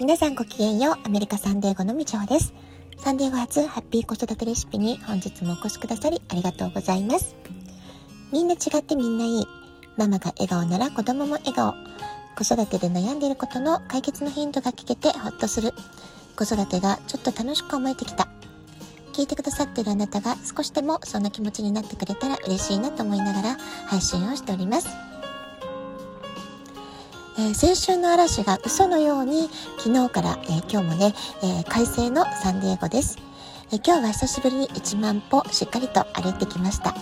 皆さんごきげんよう、アメリカサンデーゴのみちほです。サンデーゴ初ハッピー子育てレシピに本日もお越しくださりありがとうございます。みんな違ってみんないい。ママが笑顔なら子供も笑顔。子育てで悩んでいることの解決のヒントが聞けてほっとする。子育てがちょっと楽しく思えてきた。聞いてくださっているあなたが少しでもそんな気持ちになってくれたら嬉しいなと思いながら配信をしております。えー、先週の嵐が嘘のように昨日から、えー、今日もね、えー、快晴のサンディエゴです、え今日は久しぶりに1万歩しっかりと歩いてきました、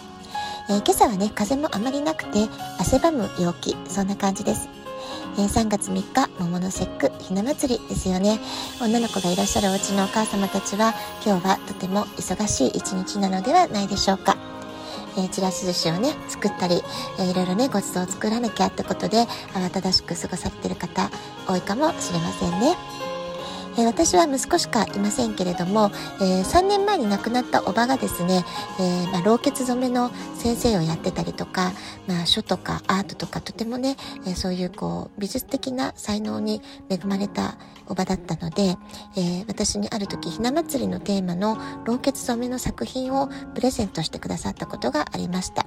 え今朝はね風もあまりなくて汗ばむ陽気そんな感じですえ3月3日、桃の節句、ひな祭りですよね。女の子がいらっしゃるお家のお母様たちは、今日はとても忙しい一日なのではないでしょうか。えー、ちらし寿司をね、作ったり、えー、いろいろね、ごちそうを作らなきゃってことで、慌ただしく過ごされてる方、多いかもしれませんね。え、私は息子しかいませんけれども、え、3年前に亡くなったおばがですね、え、まあ、老血染めの先生をやってたりとか、まあ、書とかアートとかとてもね、えそういうこう美術的な才能に恵まれたおばだったので、え私にある時ひな祭りのテーマの老血染めの作品をプレゼントしてくださったことがありました。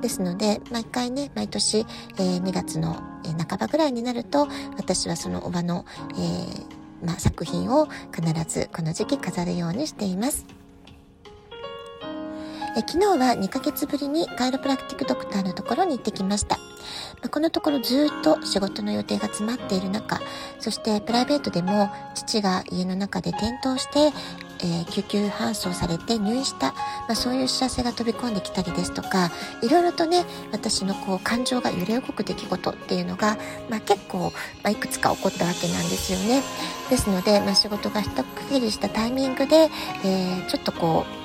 ですので、毎回ね、毎年、え2月の半ばぐらいになると、私はそのおばの、えーま、作品を必ずこの時期飾るようにしています。え昨日は2ヶ月ぶりにカイロプラクティックドクターのところに行ってきました。まこのところずっと仕事の予定が詰まっている中、そしてプライベートでも父が家の中で転倒して、えー、救急搬送されて入院した、まあ、そういう知らせが飛び込んできたりですとか、いろいろとね、私のこう感情が揺れ動く出来事っていうのが、まあ、結構、まあ、いくつか起こったわけなんですよね。ですので、まあ、仕事が一区切りしたタイミングで、えー、ちょっとこう、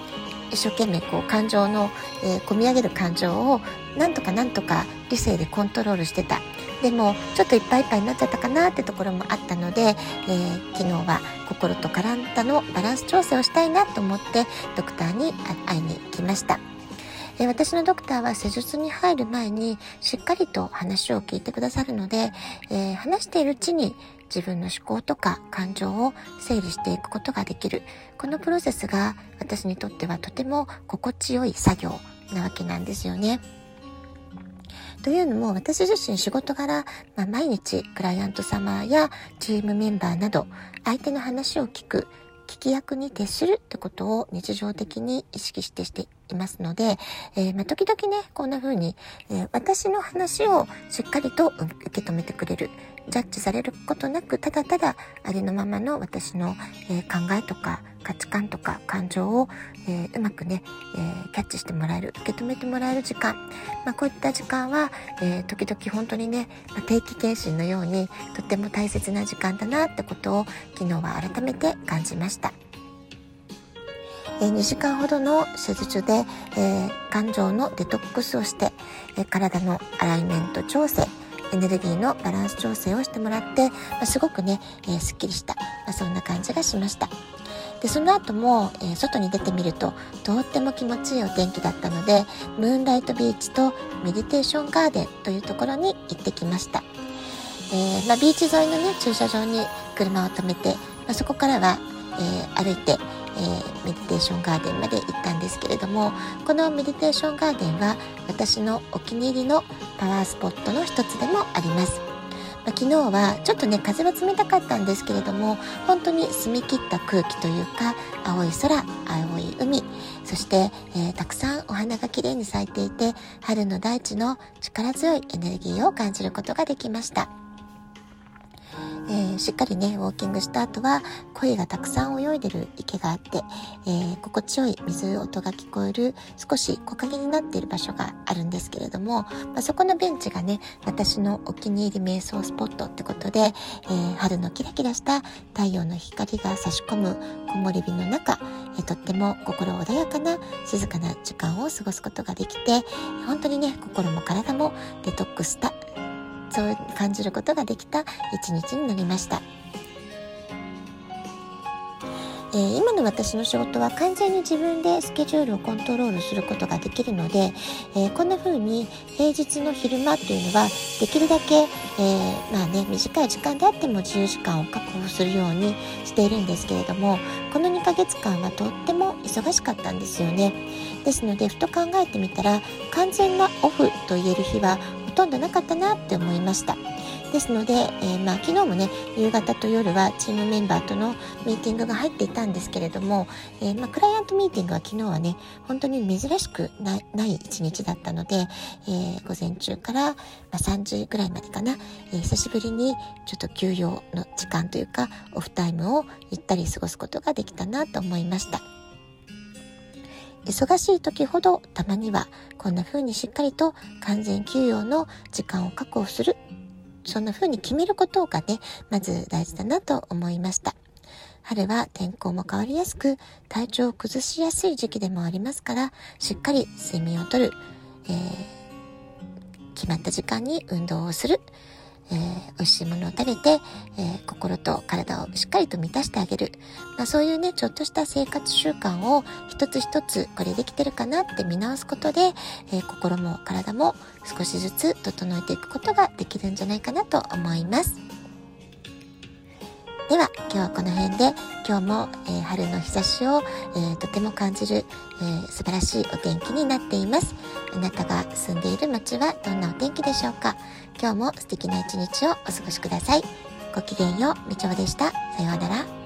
一生懸命こう感情の、えー、込み上げる感情をなんとかなんとか理性でコントロールしてたでもちょっといっぱいいっぱいになっちゃったかなってところもあったので、えー、昨日は心と体のバランス調整をしたいなと思ってドクターに会いに来ました。え私のドクターは施術に入る前にしっかりと話を聞いてくださるので、えー、話しているうちに自分の思考とか感情を整理していくことができる。このプロセスが私にとってはとても心地よい作業なわけなんですよね。というのも私自身仕事柄、まあ、毎日クライアント様やチームメンバーなど相手の話を聞く聞き役に徹するってことを日常的に意識してしていますので、えー、まあ、時々ね、こんな風に、えー、私の話をしっかりと受け止めてくれる。ジャッジされることなく、ただただありのままの私の、えー、考えとか価値観とか感情を、えうまくね、えキャッチしてもらえる、受け止めてもらえる時間。まあ、こういった時間は、え時々本当にね、まあ、定期検診のようにとっても大切な時間だなってことを昨日は改めて感じました。え2時間ほどの施術で、え感情のデトックスをして、え体のアライメント調整、エネルギーのバランス調整をしてもらって、まあ、すごくね、えー、すっきりした、まあ、そんな感じがしました。で、その後も、えー、外に出てみると、とっても気持ちいいお天気だったので、ムーンライトビーチとメディテーションガーデンというところに行ってきました。えー、まあ、ビーチ沿いのね、駐車場に車を止めて、まあ、そこからは、え歩いて、えー、メディテーションガーデンまで行ったんですけれどもこのメディテーションガーデンは私のお気に入りのパワースポットの一つでもあります。昨日はちょっとね風は冷たかったんですけれども本当に澄み切った空気というか青い空青い海そして、えー、たくさんお花が綺麗に咲いていて春の大地の力強いエネルギーを感じることができました。ー、しっかりね、ウォーキングした後は、鯉がたくさん泳いでる池があって、えー、心地よい水音が聞こえる、少し木陰になっている場所があるんですけれども、まあ、そこのベンチがね、私のお気に入り瞑想スポットってことで、えー、春のキラキラした太陽の光が差し込む木漏れ日の中、えとっても心穏やかな静かな時間を過ごすことができて、本当にね、心も体もデトックスしたそう感じることができた一日になりました。えー、今の私の仕事は完全に自分でスケジュールをコントロールすることができるので、えー、こんな風に平日の昼間というのはできるだけ、えー、まあね、短い時間であっても自由時間を確保するようにしているんですけれども、この2ヶ月間はとっても忙しかったんですよね。ですので、ふと考えてみたら、完全なオフと言える日はとんどなかったなって思いました。ですので、えー、まあ、昨日もね夕方と夜はチームメンバーとのミーティングが入っていたんですけれども、えー、まあ、クライアントミーティングは昨日はね本当に珍しくない一日だったので、えー、午前中から、まあ、3時ぐらいまでかな、え久しぶりにちょっと休養の時間というかオフタイムをゆったり過ごすことができたなと思いました。忙しい時ほどたまにはこんな風にしっかりと完全休養の時間を確保するそんな風に決めることがね、まず大事だなと思いました。春は天候も変わりやすく、体調を崩しやすい時期でもありますから、しっかり睡眠をとる、えー、決まった時間に運動をする、えー、美味しいものを食べて、えー、心と体をしっかりと満たしてあげる。まあ、そういうね、ちょっとした生活習慣を一つ一つこれできてるかなって見直すことで、えー、心も体も少しずつ整えていくことができるんじゃないかなと思います。では今日はこの辺で。今日も、えー、春の日差しを、えー、とても感じる、えー、素晴らしいお天気になっています。あなたが住んでいる街はどんなお天気でしょうか。今日も素敵な一日をお過ごしください。ごきげんよう。みちょでした。さようなら。